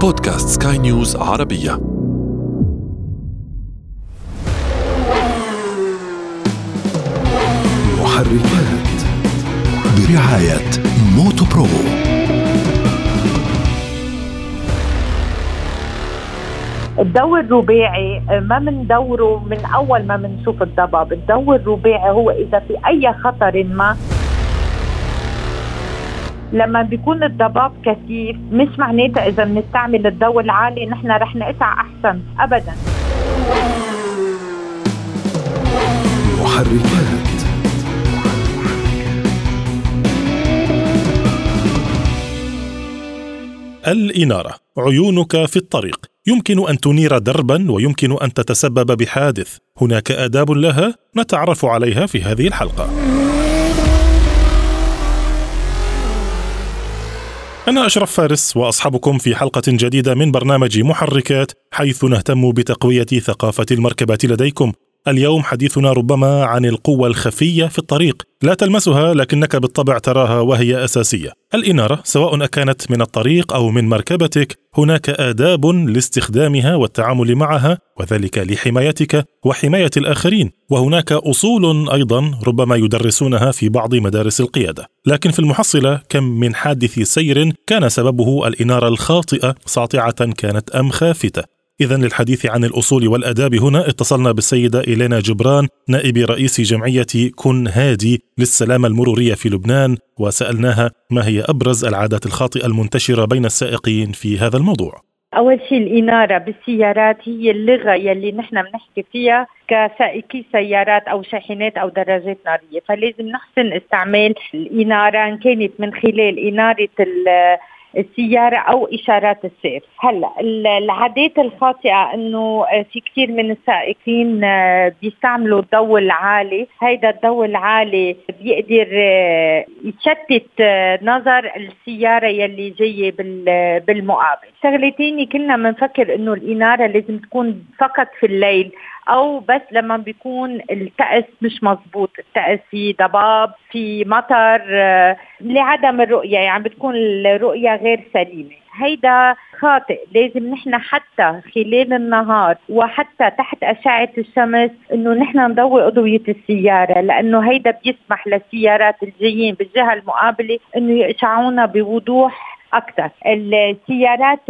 بودكاست سكاي نيوز عربية. محركات برعاية موتو برو. الدور الرباعي ما بندوره من أول ما بنشوف الضباب، الدور الرباعي هو إذا في أي خطر ما لما بيكون الضباب كثيف مش معناتها إذا بنستعمل الضوء العالي نحن رح نقطع أحسن ابدا. محركات. الإنارة. عيونك في الطريق. يمكن أن تنير دربا ويمكن أن تتسبب بحادث. هناك آداب لها نتعرف عليها في هذه الحلقة. أنا أشرف فارس وأصحابكم في حلقة جديدة من برنامج محركات حيث نهتم بتقوية ثقافة المركبات لديكم. اليوم حديثنا ربما عن القوة الخفية في الطريق. لا تلمسها لكنك بالطبع تراها وهي أساسية. الإنارة سواء أكانت من الطريق أو من مركبتك هناك آداب لاستخدامها والتعامل معها وذلك لحمايتك وحماية الآخرين. وهناك أصول أيضا ربما يدرسونها في بعض مدارس القيادة. لكن في المحصلة كم من حادث سير كان سببه الإنارة الخاطئة ساطعة كانت أم خافتة. إذا للحديث عن الأصول والآداب هنا اتصلنا بالسيدة إلينا جبران نائب رئيس جمعية كن هادي للسلامة المرورية في لبنان وسألناها ما هي أبرز العادات الخاطئة المنتشرة بين السائقين في هذا الموضوع. أول شيء الإنارة بالسيارات هي اللغة يلي نحن بنحكي فيها كسائقي سيارات أو شاحنات أو دراجات نارية. فلازم نحسن استعمال الإنارة إن كانت من خلال إنارة السيارة أو إشارات السير. هلا العادات الخاطئة أنه في كثير من السائقين آه، بيستعملوا الضوء العالي هيدا الضوء العالي بيقدر آه، يشتت آه، نظر السيارة يلي جاية بالمقابل. شغلة تانية كلنا بنفكر أنه الإنارة لازم تكون فقط في الليل أو بس لما بيكون التأس مش مزبوط التأس في ضباب في مطر آه، لعدم الرؤية يعني بتكون الرؤية غير سليمة. هيدا خاطئ لازم نحن حتى خلال النهار وحتى تحت أشعة الشمس إنه نحن نضوي أضوية السيارة لأنه هيدا بيسمح للسيارات الجايين بالجهة المقابلة إنه يشعونا بوضوح أكثر السيارات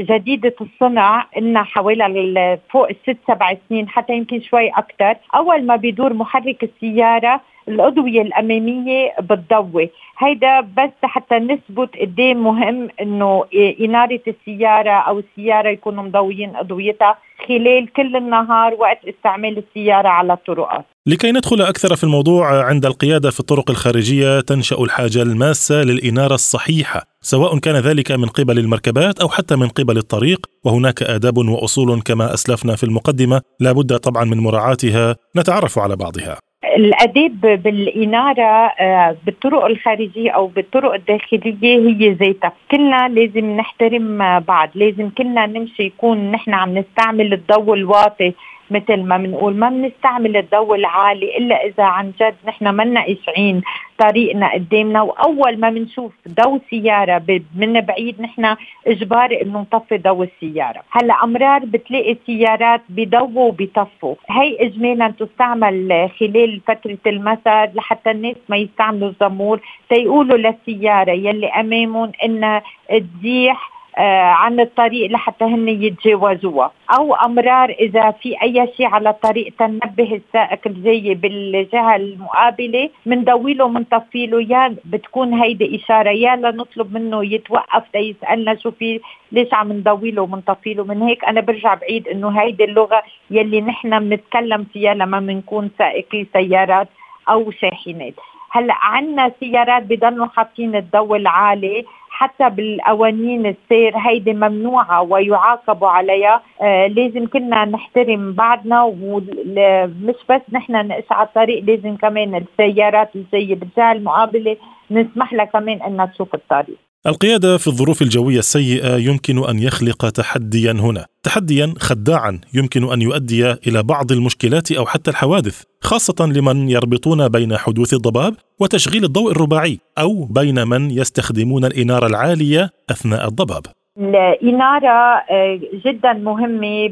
جديدة الصنع إنها حوالي فوق الست سبع سنين حتى يمكن شوي أكثر أول ما بيدور محرك السيارة الأضوية الأمامية بتضوي هيدا بس حتى نثبت قد إيه مهم إنه إنارة السيارة أو السيارة يكونوا مضويين اضويتها خلال كل النهار وقت استعمال السيارة على الطرقات لكي ندخل أكثر في الموضوع عند القيادة في الطرق الخارجية تنشأ الحاجة الماسة للإنارة الصحيحة. سواء كان ذلك من قبل المركبات أو حتى من قبل الطريق وهناك آداب وأصول كما أسلفنا في المقدمة لا بد طبعا من مراعاتها نتعرف على بعضها. الأداب بالإنارة آه، بالطرق الخارجية أو بالطرق الداخلية هي ذاتها. كلنا لازم نحترم بعض لازم كلنا نمشي يكون نحن عم نستعمل الضوء الواطي. مثل ما بنقول ما بنستعمل الضوء العالي إلا إذا عن جد نحن منا قاشعين طريقنا قدامنا. وأول ما بنشوف ضوء سيارة من بعيد نحن اجباري إنه نطفي ضوء السيارة. هلأ أمرار بتلاقي سيارات بضووا وبيطفوا. هي اجمالا تستعمل خلال فترة المسار لحتى الناس ما يستعملوا الزمور تيقولوا للسيارة يلي أمامهم إنها تزيح عن الطريق لحتى هن يتجاوزوها. أو أمرار إذا في أي شيء على الطريق تنبه السائق الجاي بالجهة المقابلة بنضوي له بنطفي له يا بتكون هيدي إشارة يا لنطلب منه يتوقف ليسألنا شو في ليش عم نضوي له وبنطفي له من هيك أنا برجع بعيد إنه هيدي اللغة يلي نحن بنتكلم فيها لما بنكون سائقي سيارات أو شاحنات. هلأ عندنا سيارات بضلوا حاطين الضوء العالي حتى بالقوانين السير هيدي ممنوعة ويعاقبوا عليها. آه لازم كنا نحترم بعضنا ومش بس نحن نقش على الطريق لازم كمان السيارات الجايه بالجهه المقابله نسمح لها كمان إنها تشوف الطريق. القيادة في الظروف الجوية السيئة يمكن أن يخلق تحديا هنا، تحديا خداعا يمكن أن يؤدي إلى بعض المشكلات أو حتى الحوادث، خاصة لمن يربطون بين حدوث الضباب وتشغيل الضوء الرباعي، أو بين من يستخدمون الإنارة العالية أثناء الضباب. الإنارة آه، جدا مهمة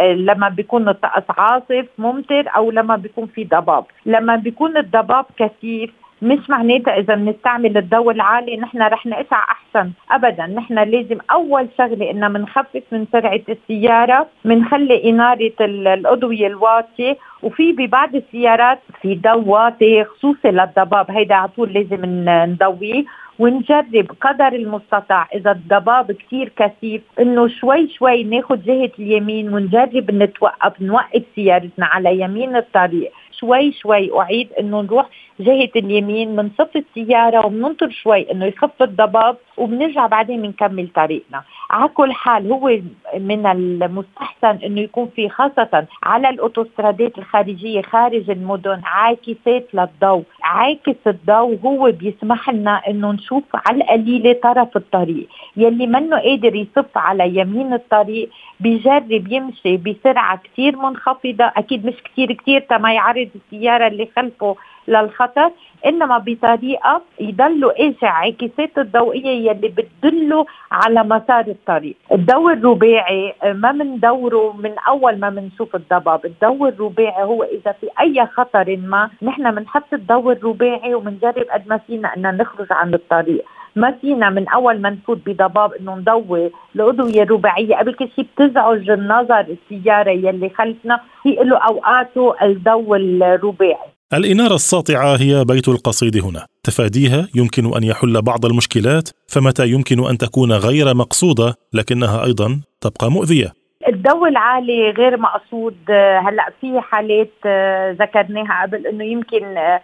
آه، لما بيكون الطقس عاصف ممطر أو لما بيكون في ضباب لما بيكون الضباب كثيف مش معناتها إذا بنستعمل الضوء العالي نحن رح نقطع أحسن. ابدا نحن لازم أول شغلة ان بنخفف من سرعة السيارة بنخلي إنارة الاضويه الواطية وفي ببعض السيارات في ضوء واطي خصوصي للضباب. هيدا على طول لازم نضويه ونجرب قدر المستطاع. إذا الضباب كثير كثيف إنه شوي شوي ناخذ جهة اليمين ونجرب نتوقف نوقف سيارتنا على يمين الطريق. شوي شوي أعيد إنه نروح جهة اليمين بنصف السيارة وبننطر شوي إنه يخف الضباب وبنرجع بعدين بنكمل طريقنا. على كل حال هو من المستحسن إنه يكون في خاصة على الأوتوسترادات الخارجية خارج المدن عاكسات للضوء. عاكس الضوء هو بيسمح لنا إنه نشوف على القليلة طرف الطريق. يلي منه قادر يصف على يمين الطريق بيجرب يمشي بسرعة كثير منخفضة. أكيد مش كثير كثير تما يعرض السيارة اللي خلفه للخطر إنما بطريقة يضلوا إيش عاكسات الضوئية يلي بتدله على مسار الطريق، الضوء الرباعي ما بندوره من أول ما بنشوف الضباب، الضوء الرباعي هو إذا في أي خطر ما نحن بنحط الضوء الرباعي وبنجرب قد ما فينا ان نخرج عن الطريق، ما فينا من أول ما نفوت بضباب إنه نضوي الاضويه الرباعية. قبل كل شيء بتزعج النظر السيارة يلي خلفنا في له أوقاته الضوء الرباعي. الإنارة الساطعة هي بيت القصيد هنا. تفاديها يمكن أن يحل بعض المشكلات فمتى يمكن أن تكون غير مقصودة؟ لكنها أيضا تبقى مؤذية. الضوء العالي غير مقصود. هلأ في حالات آه، ذكرناها قبل إنه يمكن آه،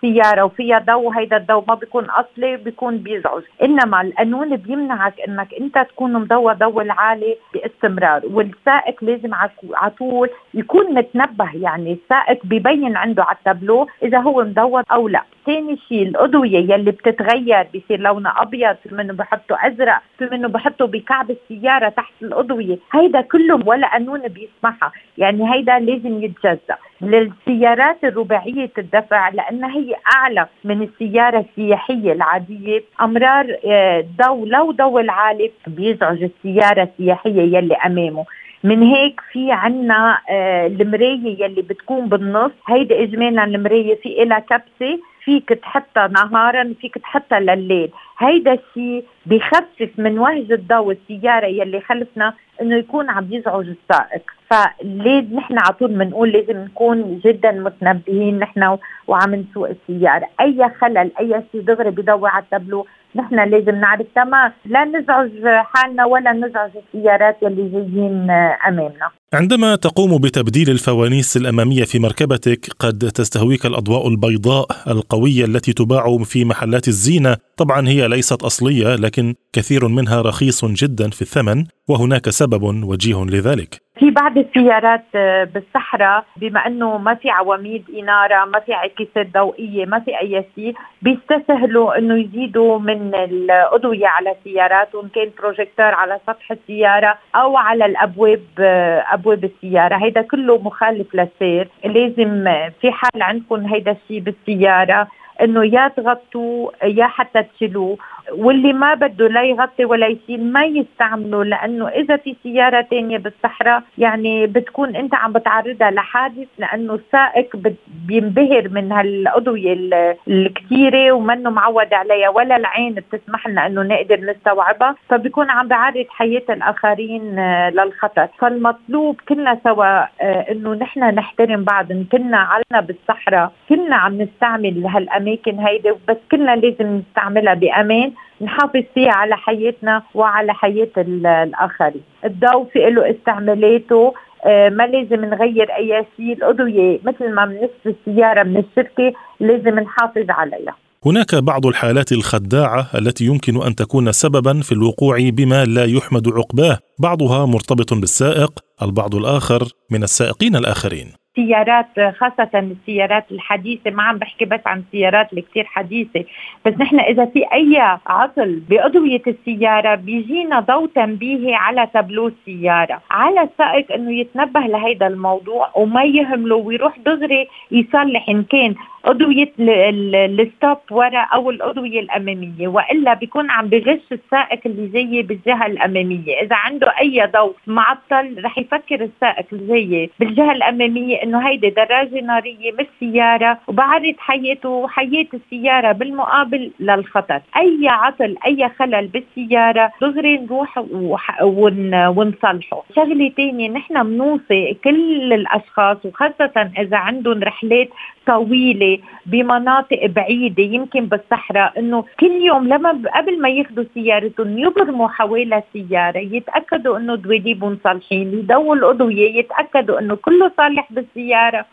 سيارة وفيها ضوء هيدا الضوء ما بيكون أصلي بيكون بيزعج. إنما القانون بيمنعك إنك أنت تكون مضوى ضوء العالي باستمرار والسائق لازم على طول يكون متنبه. يعني السائق ببين عنده على التابلو إذا هو مضوى أو لا. ثاني شيء الأضوية يلي بتتغير بصير لونها أبيض في منه بحطوا أزرق في منه بحطوا بكعب السيارة تحت الأضوية. هيدا كله ولا قانون بيسمحها. يعني هيدا لازم يتجزأ. للسيارات الرباعية الدفع لأنها هي أعلى من السيارة السياحية العادية. أمرار آه، ضوء لو ضوء العالي بيزعج السيارة السياحية يلي أمامه. من هيك في عنا آه المراية يلي بتكون بالنص. هيدي اجمالا المراية في إلها كبسة. فيك تحطها نهارا فيك تحطها لليل. هيدا الشيء بخفف من وهج الضوء السياره يلي خلفنا إنه يكون عم يزعج السائق. فليه نحن على طول بنقول لازم نكون جدا متنبهين نحن وعم نسوق السيارة. أي خلل أي شيء دغري بضوي على التابلو نحن لازم نعرف. تمام. لا نزعج حالنا ولا نزعج السيارات اللي جايين أمامنا. عندما تقوم بتبديل الفوانيس الأمامية في مركبتك قد تستهويك الأضواء البيضاء القوية التي تباع في محلات الزينة. طبعا هي ليست أصلية لكن كثير منها رخيص جدا في الثمن وهناك سبب وجيه لذلك. في بعض السيارات آه، بالصحراء بما إنه ما في عواميد إنارة ما في عكسات ضوئية ما في أي شيء بيستسهلوا إنه يزيدوا من الأضوية على سياراتهم كان بروجيكتور على سطح السيارة أو على الأبواب آه، أبواب السيارة. هيدا كله مخالف للسير. لازم في حال عندكم هيدا الشيء بالسيارة إنه يا تغطوا يا حتى تشيلوه. واللي ما بده لا يغطي ولا يشيل ما يستعمله لأنه إذا في سيارة تانية بالصحراء يعني بتكون أنت عم بتعرضها لحادث لأنه السائق بينبهر من هالاضويه الكثيرة ومنه معود عليها ولا العين بتسمح لنا إنه نقدر نستوعبها. فبيكون عم بعرض حياة الآخرين آه، للخطر. فالمطلوب كلنا سوا آه، إنه نحن نحترم بعض كنا علنا بالصحراء كلنا عم نستعمل هالاماكن هيدي بس كلنا لازم نستعملها بأمان نحافظ فيها على حياتنا وعلى حياة الآخرين. الضوء في له استعمالاته آه، ما لازم نغير أي شيء. الاضويه مثل ما بنشتري السيارة من الشركة لازم نحافظ عليها. هناك بعض الحالات الخداعة التي يمكن أن تكون سببا في الوقوع بما لا يحمد عقباه. بعضها مرتبط بالسائق البعض الآخر من السائقين الآخرين. سيارات خاصة السيارات الحديثة ما عم بحكي بس عن السيارات اللي كثير حديثة. بس نحن إذا في أي عطل بأدوية السيارة بيجينا ضوء تنبيهي على تابلو السيارة على السائق أنه يتنبه لهيدا الموضوع وما يهمله ويروح دغري يصلح إن كان أدوية الستوب ورا أو الأدوية الأمامية وإلا بيكون عم بغش السائق اللي زيي بالجهة الأمامية. إذا عنده أي ضوء معطل رح يفكر السائق اللي زيي بالجهة الأمامية إنه هيدي دراجة نارية مش سيارة وبعرض حياته وحياة السيارة بالمقابل للخطر. أي عطل أي خلل بالسيارة دغري نروح ونصلحه. شغلة تانية نحن بنوصي كل الأشخاص وخاصة إذا عندهم رحلات طويلة بمناطق بعيدة يمكن بالصحراء إنه كل يوم لما قبل ما ياخذوا سيارتهم يبرموا حوالي سياره يتأكدوا إنه دواليبهم صالحين يدوروا الأضوية يتأكدوا إنه كله صالح بالسياره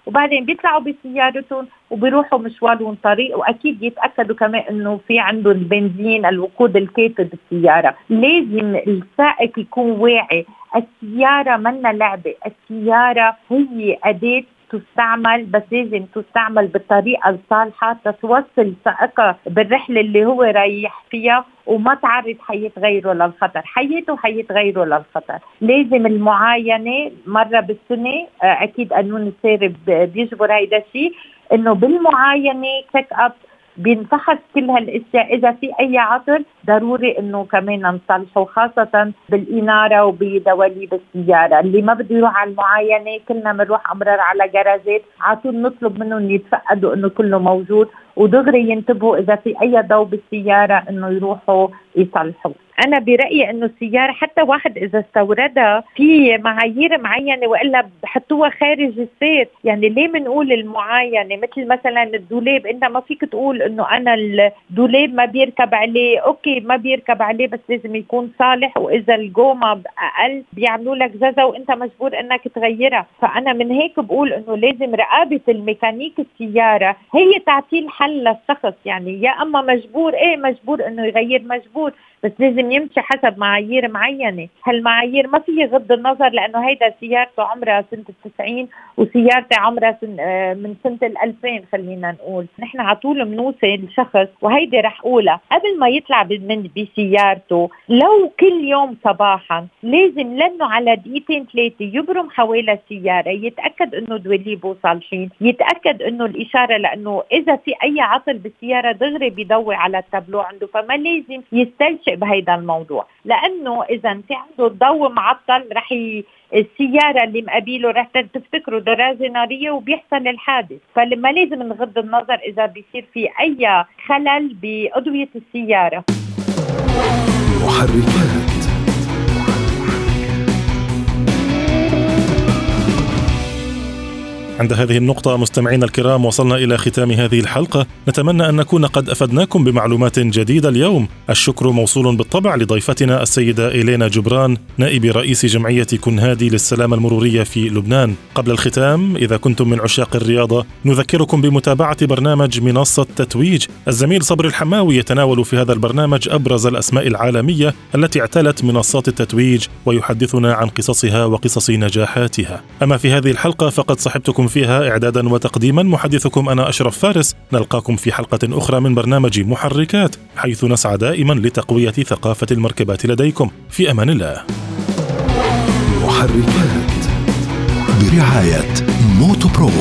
وبعدين بيطلعوا بسيارتهم وبيروحوا مشوارهم طريق وأكيد يتأكدوا كمان إنه في عندهم البنزين الوقود الكافي بالسيارة. لازم السائق يكون واعي. السيارة منا لعبة السيارة هي أداة تستعمل بس لازم تستعمل بالطريقة الصالحة تتوصل سائقها بالرحلة اللي هو رايح فيها وما تعرض حياة غيره للخطر. حياته وحياة غيره للخطر. لازم المعاينة مرة بالسنة آه، أكيد قانون السير بيجبر هيدا الشيء إنه بالمعاينة check up بينفحص كل هالأشياء. إذا في أي عطل ضروري إنه كمان نصلحه خاصة بالإنارة وبدواليب السيارة. اللي ما بده يروح على المعاينة كلنا بنروح أمرار على كراجات على طول نطلب منهم يتفقدوا إنه كله موجود. ودغري ينتبهوا إذا في أي ضوء بالسيارة إنه يروحوا يصلحوا أنا برأيي إنه السيارة حتى واحد إذا استوردها في معايير معينة وإلا بحطوها خارج السير يعني ليه بنقول المعاينة؟ مثل مثلا الدولاب إنت ما فيك تقول إنه أنا الدولاب ما بيركب عليه. okay ما بيركب عليه بس لازم يكون صالح. وإذا الجومه أقل بيعملوا لك ززه وإنت مجبور إنك تغيرها. فأنا من هيك بقول إنه لازم رقابة الميكانيك السيارة هي تعطيه الحل للشخص. يعني يا أما مجبور إيه مجبور إنه يغير؟ مجبور. بس لازم يمشي حسب معايير معينة، هالمعايير ما في يغض النظر لأنه هيدا سيارته عمرها سنة التسعين وسيارتي عمرها سن آه، من سنة ال 2000 خلينا نقول، نحن على طول بنوصي الشخص وهيدي رح أقولها. قبل ما يطلع من بسيارته لو كل يوم صباحا لازم لأنه على دقيقتين ثلاثة يبرم حوالي السيارة يتأكد إنه دواليبه صالحين، يتأكد إنه الإشارة لأنه إذا في أي عطل بالسيارة دغري بيضوي على التابلو عنده. فما لازم يستلشف بهيدا الموضوع. لأنه إذا في عنده الضوء معطل رح ي... السيارة اللي مقابله رح تفتكروا دراجة نارية وبيحصل الحادث. فلما لازم نغض النظر إذا بيصير في أي خلل بأضوية السيارة. محركات. عند هذه النقطة مستمعينا الكرام وصلنا إلى ختام هذه الحلقة. نتمنى أن نكون قد أفدناكم بمعلومات جديدة اليوم. الشكر موصول بالطبع لضيفتنا السيدة إلينا جبران نائب رئيس جمعية كنهادي للسلامة المرورية في لبنان. قبل الختام إذا كنتم من عشاق الرياضة نذكركم بمتابعة برنامج منصة تتويج. الزميل صبر الحماوي يتناول في هذا البرنامج أبرز الأسماء العالمية التي اعتلت منصات التتويج ويحدثنا عن قصصها وقصص نجاحاتها. أما في هذه الحلقة فقد صحبتكم فيها إعدادا وتقديما. محدثكم أنا أشرف فارس. نلقاكم في حلقة أخرى من برنامج محركات حيث نسعى دائما لتقوية ثقافة المركبات لديكم. في أمان الله. محركات برعاية موتو برو.